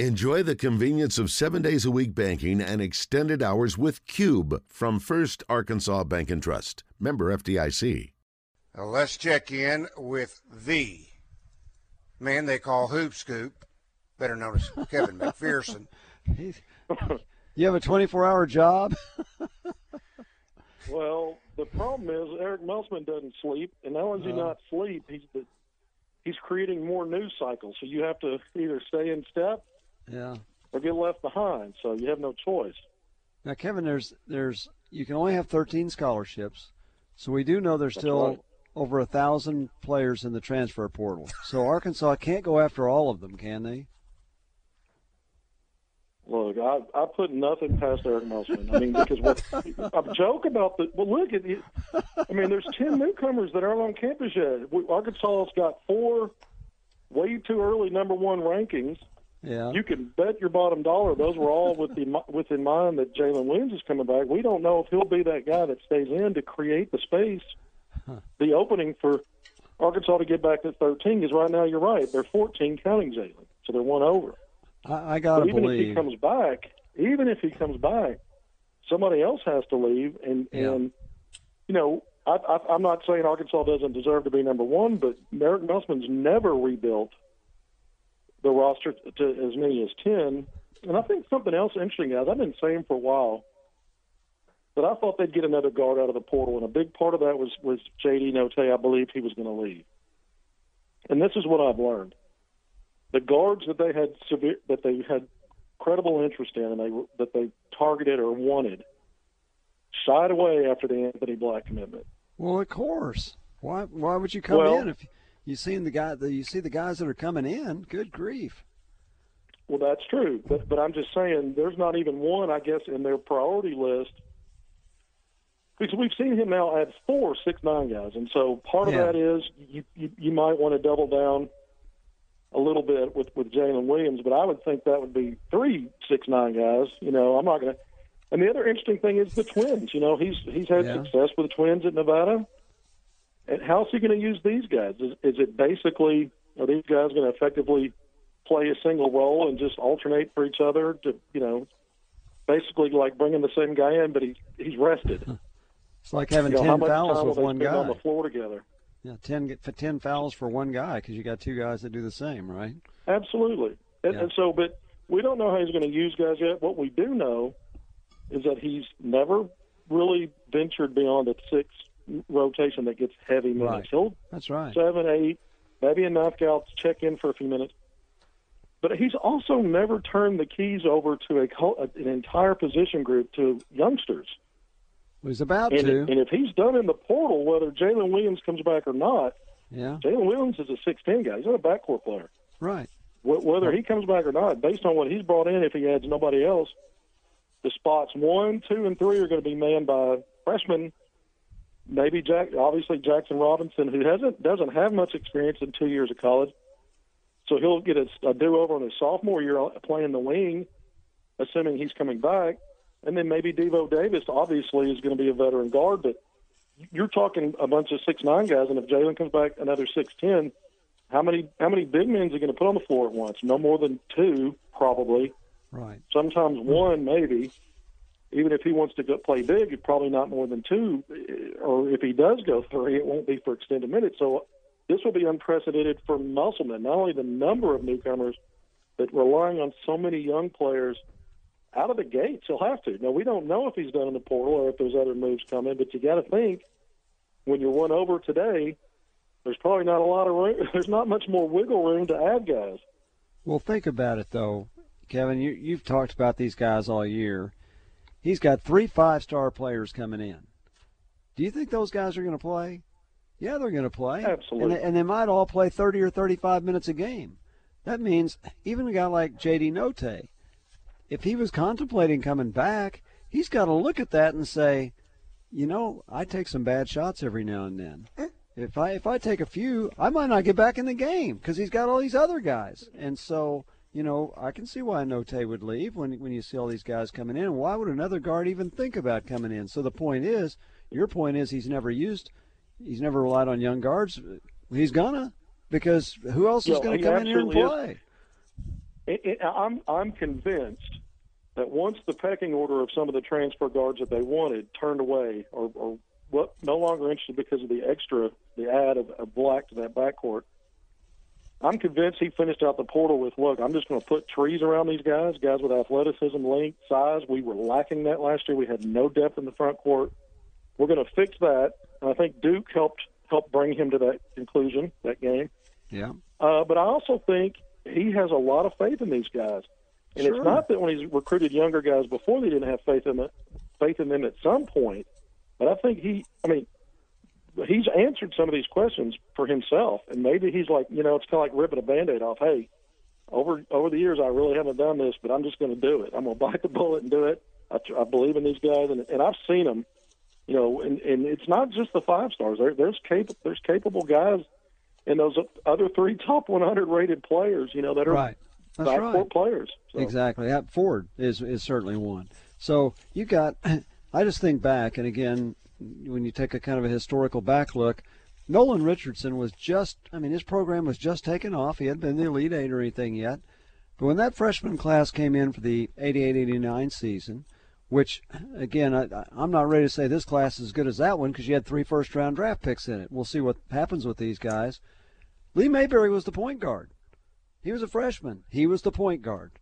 Enjoy the convenience of seven days a week banking and extended hours with Cube from First Arkansas Bank and Trust. Member FDIC. Now let's check in with the man they call Hoop Scoop, better known as Kevin McPherson. you have a 24 hour job? well, the problem is Eric Musselman doesn't sleep, and uh. not only does he not sleep, he's he's creating more news cycles. So you have to either stay in step yeah. Or get left behind. So you have no choice. Now, Kevin, there's there's you can only have 13 scholarships, so we do know there's That's still right. over a thousand players in the transfer portal. So Arkansas can't go after all of them, can they? Look, I I put nothing past Eric Musselman. I mean, because what I joke about the well, look at it. I mean, there's ten newcomers that aren't on campus yet. We, Arkansas's got four way too early number one rankings. Yeah. You can bet your bottom dollar those were all with the with in mind that Jaylin Williams is coming back. We don't know if he'll be that guy that stays in to create the space, the opening for Arkansas to get back to 13. Because right now you're right, they're 14 counting Jaylin, so they're one over. I, I gotta even believe. if he comes back, even if he comes back, somebody else has to leave, and Yeah. and you know. I, I, I'm not saying Arkansas doesn't deserve to be number one, but Merrick Musselman's never rebuilt the roster to as many as 10. And I think something else interesting, guys, I've been saying for a while that I thought they'd get another guard out of the portal, and a big part of that was, was J.D. Notae. I believed he was going to leave. And this is what I've learned. The guards that they had severe, that they had credible interest in and they that they targeted or wanted shied away after the Anthony Black commitment. Well, of course. Why why would you come Well- in if you seen the guy the, you see the guys that are coming in? Good grief. Well, that's true, but but I'm just saying there's not even one, I guess, in their priority list because we've seen him now add four six nine guys, and so part of Yeah. that is you, you you might want to double down a little bit with with Jaylin Williams, but I would think that would be three six nine guys. You know, I'm not going to. And the other interesting thing is the Twins. You know, he's he's had Yeah. success with the Twins at Nevada. And how's he going to use these guys? Is, is it basically are these guys going to effectively play a single role and just alternate for each other to you know basically like bringing the same guy in, but he he's rested. It's like having You know, ten fouls with one guy on the floor together? Yeah, ten for ten fouls for one guy because you got two guys that do the same, right? Absolutely. And, Yeah. and so, but we don't know how he's going to use guys yet. What we do know is that he's never really ventured beyond a six rotation that gets heavy minutes. Right. He'll That's right. seven, eight, maybe a will check in for a few minutes. But he's also never turned the keys over to a, an entire position group to youngsters. He's about And, to. and if he's done in the portal, whether Jaylin Williams comes back or not, Yeah, Jaylin Williams is a six-ten guy. He's not a backcourt player. right. Wh- Whether he comes back or not, based on what he's brought in, if he adds nobody else, the spots one, two, and three are going to be manned by freshmen. Maybe Jack, obviously Jackson Robinson, who hasn't doesn't have much experience in two years of college, so he'll get a, a do-over on his sophomore year playing the wing, assuming he's coming back, and then maybe Devo Davis obviously is going to be a veteran guard, but you're talking a bunch of six nine guys, and if Jaylin comes back another six ten, how many how many big men is he going to put on the floor at once? No more than two, probably. Right. Sometimes one, maybe. Even if he wants to go play big, probably not more than two. Eh, or if he does go three, it won't be for extended minutes. So this will be unprecedented for Musselman. Not only the number of newcomers, but relying on so many young players out of the gates. He'll have to. Now we don't know if he's done in the portal or if there's other moves coming, but you got to think when you're one over today, there's probably not a lot of room. There's not much more wiggle room to add guys. Well, think about it though, Kevin. You you've talked about these guys all year. He's got three five-star players coming in. Do you think those guys are going to play? Yeah, they're going to play. Absolutely. And they, and they might all play 30 or 35 minutes a game. That means even a guy like J.D. Notae, if he was contemplating coming back, he's got to look at that and say, you know, I take some bad shots every now and then. If I if I take a few, I might not get back in the game because he's got all these other guys. And so, you know, I can see why Notae would leave when when you see all these guys coming in. Why would another guard even think about coming in? So the point is, your point is, he's never used, he's never relied on young guards. He's gonna because who else is Yeah, going to come in here and play? it, it, I'm I'm convinced that once the pecking order of some of the transfer guards that they wanted turned away or, or what no longer interested because of the extra the add of, of Black to that backcourt, I'm convinced he finished out the portal with look, I'm just going to put trees around these guys, guys with athleticism, length, size. We were lacking that last year. We had no depth in the front court. We're going to fix that. And I think Duke helped help bring him to that conclusion that game. Yeah. Uh, but I also think he has a lot of faith in these guys. And Sure. it's not that when he's recruited younger guys before they didn't have faith in it, faith in them at some point. But I think he, I mean, he's answered some of these questions for himself, and maybe he's like, you know, it's kind of like ripping a band-aid off. Hey, over over the years, I really haven't done this, but I'm just going to do it. I'm going to bite the bullet and do it. I, tr- I believe in these guys, and, and I've seen them. You know, and, and it's not just the five stars. There, there's cap- there's capable guys in those other three top 100 rated players. You know, that are Right. That's backcourt right. players. So. Exactly. Yeah, Ford is is certainly one. So you got. I just think back, and again, when you take a kind of a historical back look, Nolan Richardson was just. I mean, his program was just taking off. He hadn't been the Elite Eight or anything yet. But when that freshman class came in for the 88-89 season, which again, I, I'm not ready to say this class is as good as that one because you had three first-round draft picks in it. We'll see what happens with these guys. Lee Mayberry was the point guard. He was a freshman. He was the point guard.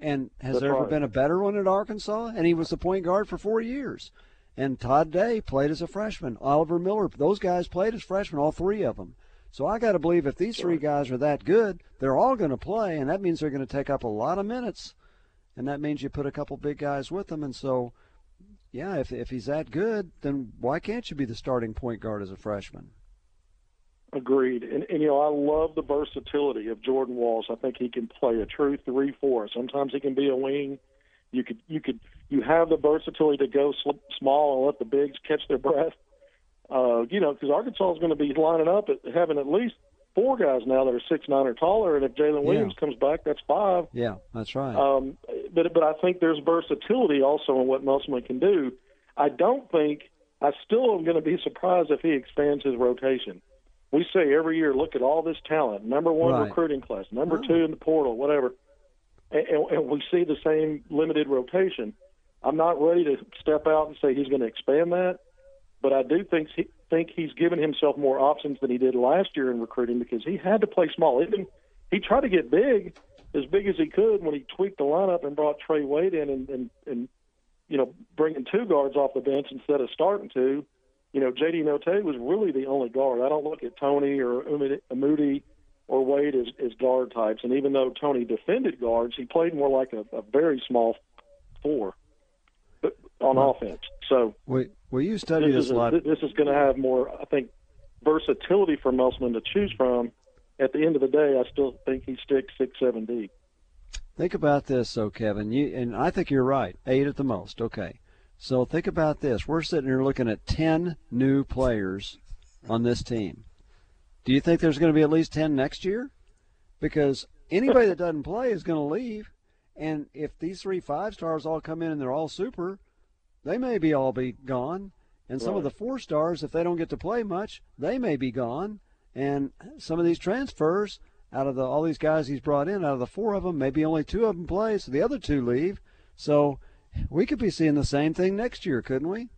And has That's there ever been a better one at Arkansas? And he was the point guard for four years. And Todd Day played as a freshman. Oliver Miller, those guys played as freshmen, all three of them. So I got to believe if these three guys are that good, they're all going to play, and that means they're going to take up a lot of minutes. And that means you put a couple big guys with them. And so, yeah, if, if he's that good, then why can't you be the starting point guard as a freshman? Agreed. And, and you know, I love the versatility of Jordan Walsh. I think he can play a true three four. Sometimes he can be a wing. You could you could you have the versatility to go sl- small and let the bigs catch their breath. Uh, you know, because Arkansas is going to be lining up at having at least four guys now that are six nine or taller, and if Jaylin Williams comes back, that's five. Yeah, that's right. Um, but but I think there's versatility also in what Musselman can do. I don't think I still am going to be surprised if he expands his rotation. We say every year, look at all this talent. Number one Right. recruiting class, number Oh. two in the portal, whatever, and, and we see the same limited rotation. I'm not ready to step out and say he's going to expand that, but I do think he, think he's given himself more options than he did last year in recruiting because he had to play small. Even he tried to get big, as big as he could when he tweaked the lineup and brought Trey Wade in and and, and you know bringing two guards off the bench instead of starting two. You know, JD Notae was really the only guard. I don't look at Toney or Moody or Wade as, as guard types. And even though Toney defended guards, he played more like a, a very small four on Right. offense. So well, well, you study this this is a lot. this is going to have more, I think, versatility for Musselman to choose from. At the end of the day, I still think he sticks six seven deep. Think about this, though, Kevin. You and I think you're right. Eight at the most. Okay. So think about this. We're sitting here looking at ten new players on this team. Do you think there's going to be at least ten next year? Because anybody that doesn't play is going to leave. And if these three five stars all come in and they're all super, they may be all be gone. And some of the four stars, if they don't get to play much, they may be gone. And some of these transfers, out of the all these guys he's brought in, out of the four of them, maybe only two of them play, so the other two leave. So we could be seeing the same thing next year, couldn't we?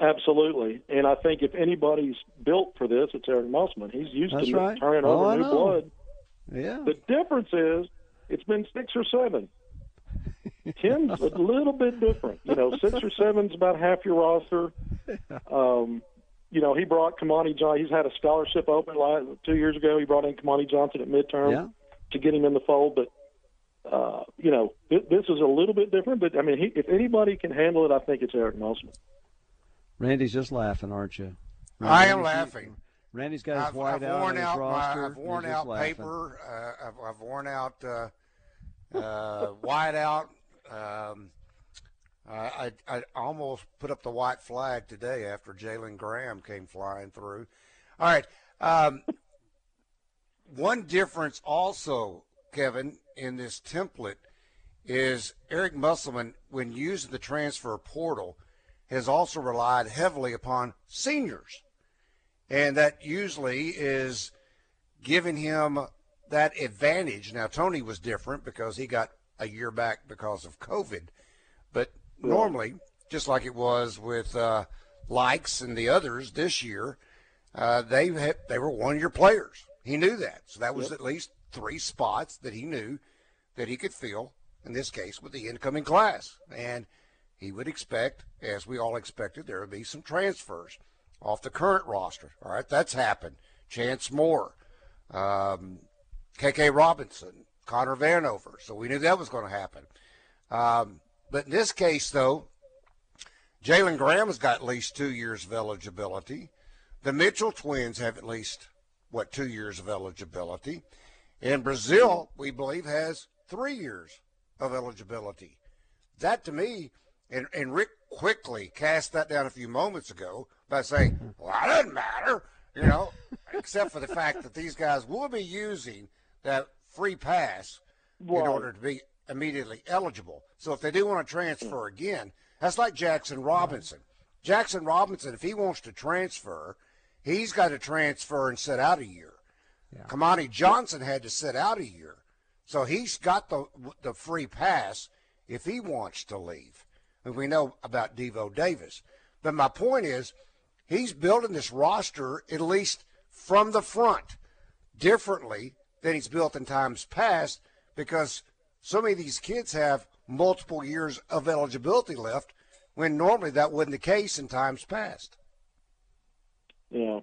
Absolutely, and I think if anybody's built for this, it's Eric Musselman. He's used That's to right. turning Oh, over new blood. Yeah. The difference is it's been six or seven. Ten's a little bit different. You know, six or seven's about half your roster. Um, you know, he brought Kamani John. He's had a scholarship open last, two years ago. He brought in Kamani Johnson at midterm Yeah. to get him in the fold. But uh, you know, th- this is a little bit different. But I mean, he, if anybody can handle it, I think it's Eric Musselman. Randy's just laughing, aren't you? I am Randy's- laughing. Randy's got his I've, white I've out worn on his out roster. my, I've worn out laughing. paper. Uh, I've, I've worn out uh, uh, white out. Um, I, I almost put up the white flag today after Jalen Graham came flying through. All right. Um, one difference also, Kevin, in this template is Eric Musselman, when using the transfer portal, has also relied heavily upon seniors and that usually is giving him that advantage. Now Toney was different because he got a year back because of COVID, but normally, just like it was with uh, Lykes and the others this year, uh, they had, they were one year players. He knew that, so that was Yep. at least three spots that he knew that he could fill. In this case, with the incoming class, and he would expect, as we all expected, there would be some transfers off the current roster. All right, that's happened. Chance Moore, um, K.K. Robinson, Connor Vanover. So we knew that was going to happen. Um, but in this case, though, Jalen Graham has got at least two years of eligibility. The Mitchell twins have at least, what, two years of eligibility. And Brazile, we believe, has three years of eligibility. That to me, and, and Rick quickly cast that down a few moments ago by saying, well, that doesn't matter, you know, except for the fact that these guys will be using that free pass in order to be immediately eligible. So if they do want to transfer mm. again, that's like Jackson Robinson. Jackson Robinson, if he wants to transfer, he's got to transfer and sit out a year. Kamani Johnson had to sit out a year. So he's got the the free pass if he wants to leave. And we know about Devo Davis. But my point is, he's building this roster at least from the front differently than he's built in times past because so many of these kids have multiple years of eligibility left when normally that wasn't be the case in times past. Yeah.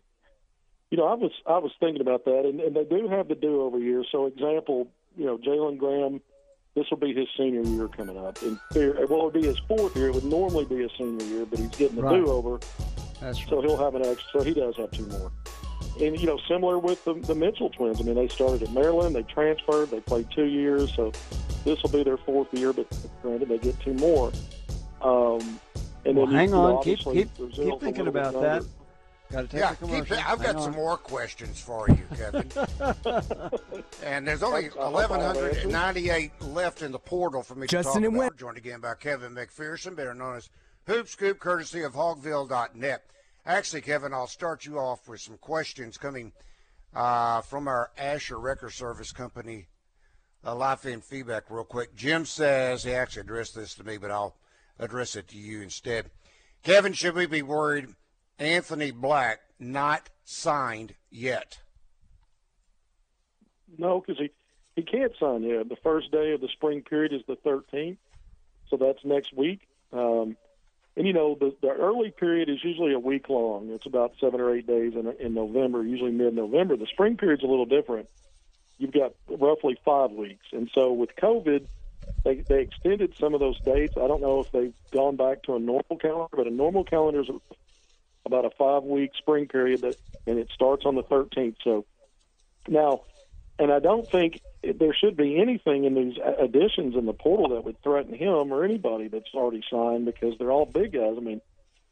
You know, I was I was thinking about that, and, and they do have the do over year. So, example, you know, Jalen Graham, this will be his senior year coming up. In theory, well, it would be his fourth year. It would normally be his senior year, but he's getting the Right. do over, That's right. so he'll have an extra. So he does have two more. And you know, similar with the, the Mitchell twins. I mean, they started at Maryland, they transferred, they played two years, so this will be their fourth year. But granted, they get two more. Um, and Well, then you- hang you know, on. Keep keep Brazile's keep thinking little bit about that. Got to take Yeah, a keep I've Hang got some more questions for you, Kevin. and there's only I hope I have 1,198 left in the portal for me Justin to and talk Win- about. Joined again by Kevin McPherson, better known as Hoop Scoop, courtesy of Hawgville.net. Actually, Kevin, I'll start you off with some questions coming uh, from our Asher Record Service Company uh, live in feedback real quick. Jim says he actually addressed this to me, but I'll address it to you instead. Kevin, should we be worried Anthony Black not signed yet? No, because he he can't sign yet. The first day of the spring period is the 13th, so that's next week. Um, and you know, the the early period is usually a week long. It's about seven or eight days in in November, usually mid-November. The spring period's a little different. You've got roughly five weeks, and so with COVID, they they extended some of those dates. I don't know if they've gone back to a normal calendar, but a normal calendar is about a five-week spring period that, and it starts on the 13th. So now and I don't think there should be anything in these additions in the portal that would threaten him or anybody that's already signed because they're all big guys. I mean,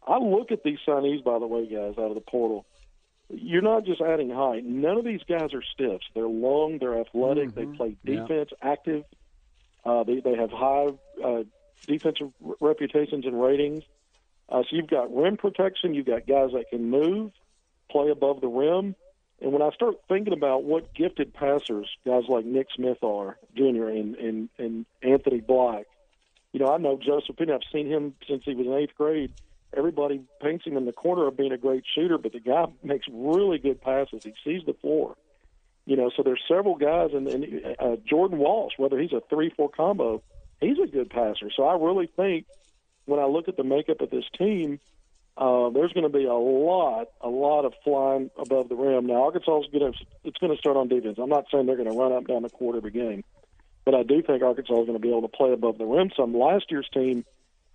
I look at these signees, by the way, guys, out of the portal. You're not just adding height. None of these guys are stiffs. They're long. They're athletic. They play Yeah. defense, active. Uh, they they have high uh, defensive r- reputations and ratings. Uh, so you've got rim protection. You've got guys that can move, play above the rim. And when I start thinking about what gifted passers guys like Nick Smith are, Jr. and and, and Anthony Black, you know, I know Joseph Pinion. I've seen him since he was in eighth grade. Everybody paints him in the corner of being a great shooter, but the guy makes really good passes. He sees the floor. You know, so there's several guys, and, and uh, Jordan Walsh, whether he's a three-four combo, he's a good passer. So I really think when I look at the makeup of this team, uh, there's going to be a lot, a lot of flying above the rim. Now Arkansas is going to it's going to start on defense. I'm not saying they're going to run up down the court every game, but I do think Arkansas is going to be able to play above the rim. Some last year's team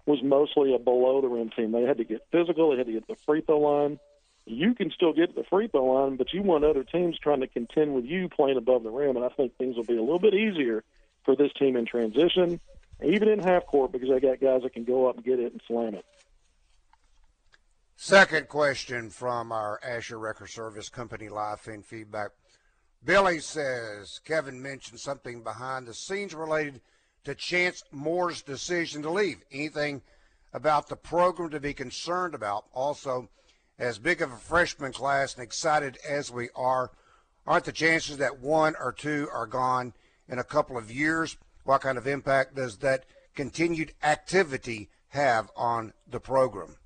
was mostly a below the rim team. They had to get physical. They had to get to the free throw line. You can still get to the free throw line, but you want other teams trying to contend with you playing above the rim. And I think things will be a little bit easier for this team in transition, even in half court, because they got guys that can go up and get it and slam it. Second question from our Asher Record Service Company live fan feedback. Billy says Kevin mentioned something behind the scenes related to Chance Moore's decision to leave. Anything about the program to be concerned about? Also, as big of a freshman class and excited as we are, aren't the chances that one or two are gone in a couple of years? What kind of impact does that continued activity have on the program?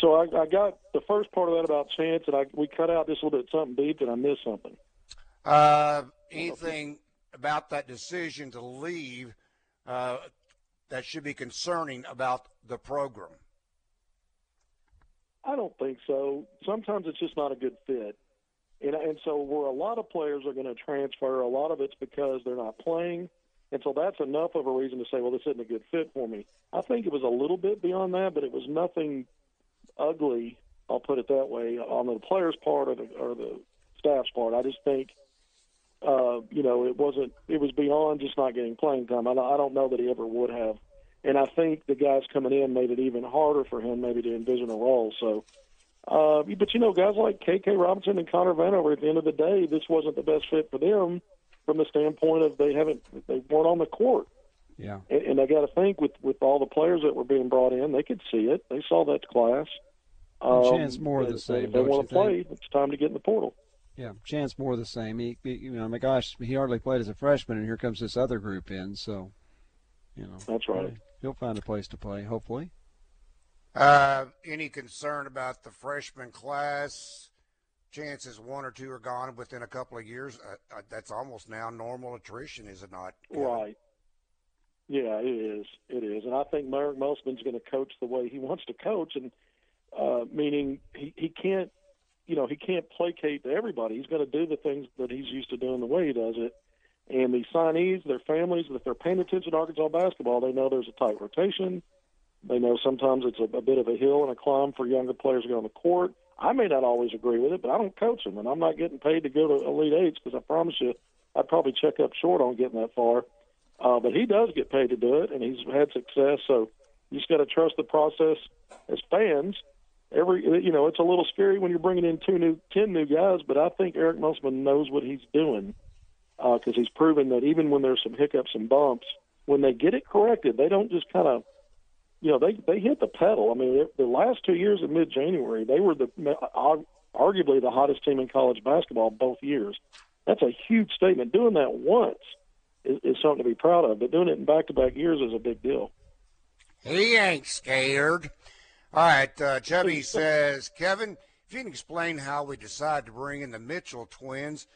So I, I got the first part of that about chance, and I we cut out just a little bit something deep, and I missed something. Uh, anything about that decision to leave uh, that should be concerning about the program? I don't think so. Sometimes it's just not a good fit. And, and so where a lot of players are going to transfer, a lot of it's because they're not playing. And so that's enough of a reason to say, well, this isn't a good fit for me. I think it was a little bit beyond that, but it was nothing ugly, I'll put it that way, on the player's part or the, or the staff's part. I just think, uh, you know, it wasn't, it was beyond just not getting playing time. I, I don't know that he ever would have. And I think the guys coming in made it even harder for him maybe to envision a role. So, uh, but you know, guys like K.K. Robinson and Connor Vanover, at the end of the day, this wasn't the best fit for them from the standpoint of they haven't, they weren't on the court. Yeah. And, and I got to think with with all the players that were being brought in, they could see it. They saw that class. Um, Chance Moore the same. If they want to play, it's time to get in the portal. Yeah, Chance Moore the same. He, he, you know, my gosh, he hardly played as a freshman, and here comes this other group in. So, you know, that's right. He'll find a place to play, hopefully. Uh, any concern about the freshman class? Chances one or two are gone within a couple of years. Uh, uh, that's almost now normal attrition, is it not? Right. Yeah, it is. It is, and I think Merrick Musselman's going to coach the way he wants to coach, and uh, meaning he he can't, you know, he can't placate to everybody. He's going to do the things that he's used to doing the way he does it. And the signees, their families, if they're paying attention to Arkansas basketball, they know there's a tight rotation. They know sometimes it's a, a bit of a hill and a climb for younger players to get on the court. I may not always agree with it, but I don't coach them, and I'm not getting paid to go to Elite Eights because I promise you, I'd probably check up short on getting that far. Uh, but he does get paid to do it, and he's had success. So you just got to trust the process as fans. Every you know, it's a little scary when you're bringing in two new, ten new guys, but I think Eric Musselman knows what he's doing because uh, he's proven that even when there's some hiccups and bumps, when they get it corrected, they don't just kind of, you know, they they hit the pedal. I mean, the last two years of mid January, they were the arguably the hottest team in college basketball both years. That's a huge statement. Doing that once is, is something to be proud of, but doing it in back to back years is a big deal. He ain't scared. All right, uh, Chubby says, Kevin, if you can explain how we decided to bring in the Mitchell twins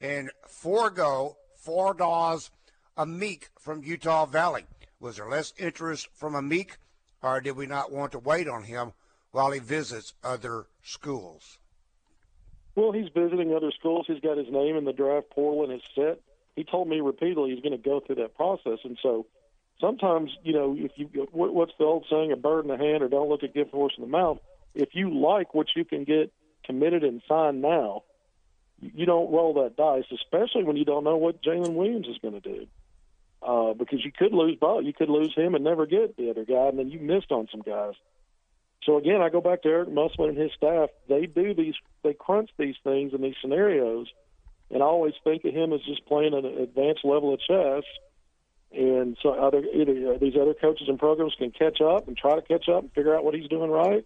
and forego Fardaws Aimaq from Utah Valley. Was there less interest from Aimaq, or did we not want to wait on him while he visits other schools? Well, he's visiting other schools. He's got his name in the draft portal and his set. He told me repeatedly he's going to go through that process, and so sometimes, you know, if you what's the old saying, a bird in the hand, or don't look a gift horse in the mouth. If you like what you can get committed and signed now, you don't roll that dice, especially when you don't know what Jaylin Williams is going to do. Uh, because you could lose both. You could lose him and never get the other guy, and then you missed on some guys. So again, I go back to Eric Musselman and his staff. They do these, they crunch these things in these scenarios, and I always think of him as just playing an advanced level of chess. And so other either uh, these other coaches and programs can catch up and try to catch up and figure out what he's doing right,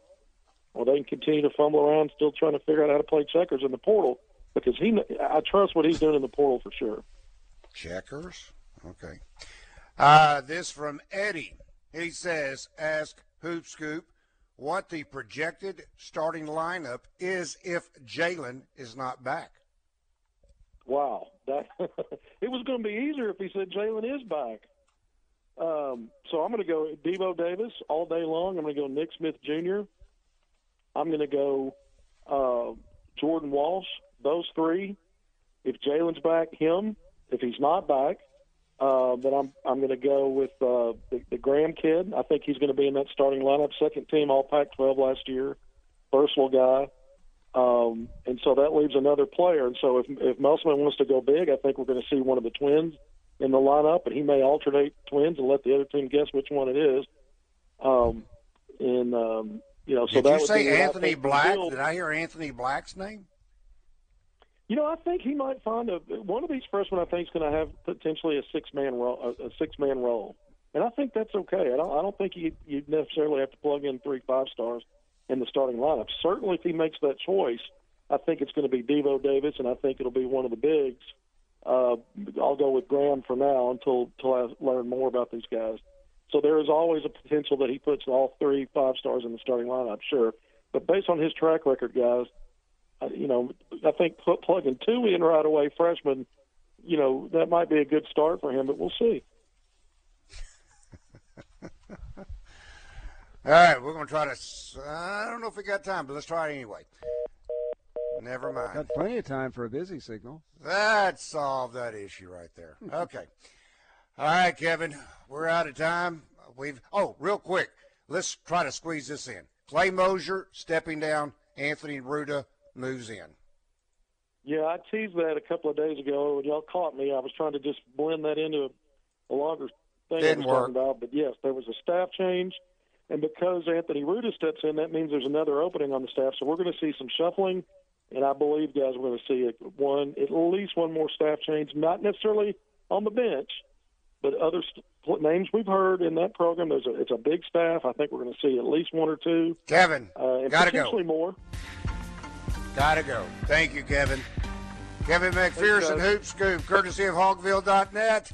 or they can continue to fumble around, still trying to figure out how to play checkers in the portal because he I trust what he's doing in the portal for sure. Checkers, okay. Uh, this from Eddie. He says, "Ask Hoop Scoop what the projected starting lineup is if Jaylin is not back." Wow, that it was going to be easier if he said Jaylin is back. Um, so I'm going to go Devo Davis all day long. I'm going to go Nick Smith Jr. I'm going to go uh, Jordan Walsh those three. If Jaylin's back, him. If he's not back, uh, then I'm I'm going to go with uh, the, the Graham kid. I think he's going to be in that starting lineup. Second team All Pac-12 last year, versatile guy. Um, and so that leaves another player. And so if if Musselman wants to go big, I think we're going to see one of the twins in the lineup, and he may alternate twins and let the other team guess which one it is. Um, and um, you know, so did that you say Anthony Black? Did I hear Anthony Black's name? You know, I think he might find a one of these freshmen. I think is going to have potentially a six man role, a, a six man role, and I think that's okay. I don't, I don't think you you necessarily have to plug in three five stars in the starting lineup. Certainly, if he makes that choice, I think it's going to be Devo Davis, and I think it'll be one of the bigs. Uh, I'll go with Graham for now until until I learn more about these guys. So there is always a potential that he puts all three five stars in the starting lineup, sure. But based on his track record, guys, uh, you know, I think plugging two in right away, freshman, you know, that might be a good start for him. But we'll see. All right, we're going to try to. I don't know if we got time, but let's try it anyway. Never mind. Got plenty of time for a busy signal. That solved that issue right there. Okay. All right, Kevin, we're out of time. We've oh, real quick, let's try to squeeze this in. Clay Moser stepping down. Anthony Ruta moves in. Yeah, I teased that a couple of days ago when y'all caught me. I was trying to just blend that into a, a longer thing Didn't I was work. talking about. But yes, there was a staff change, and because Anthony Ruta steps in, that means there's another opening on the staff. So we're going to see some shuffling, and I believe, guys, we're going to see one at least one more staff change, not necessarily on the bench, but other st- names we've heard in that program. There's a it's a big staff. I think we're going to see at least one or two, Kevin, uh, and gotta potentially go. more. Gotta go. Thank you, Kevin. Kevin McPherson. Hoop Scoop, courtesy of Hawgville.net.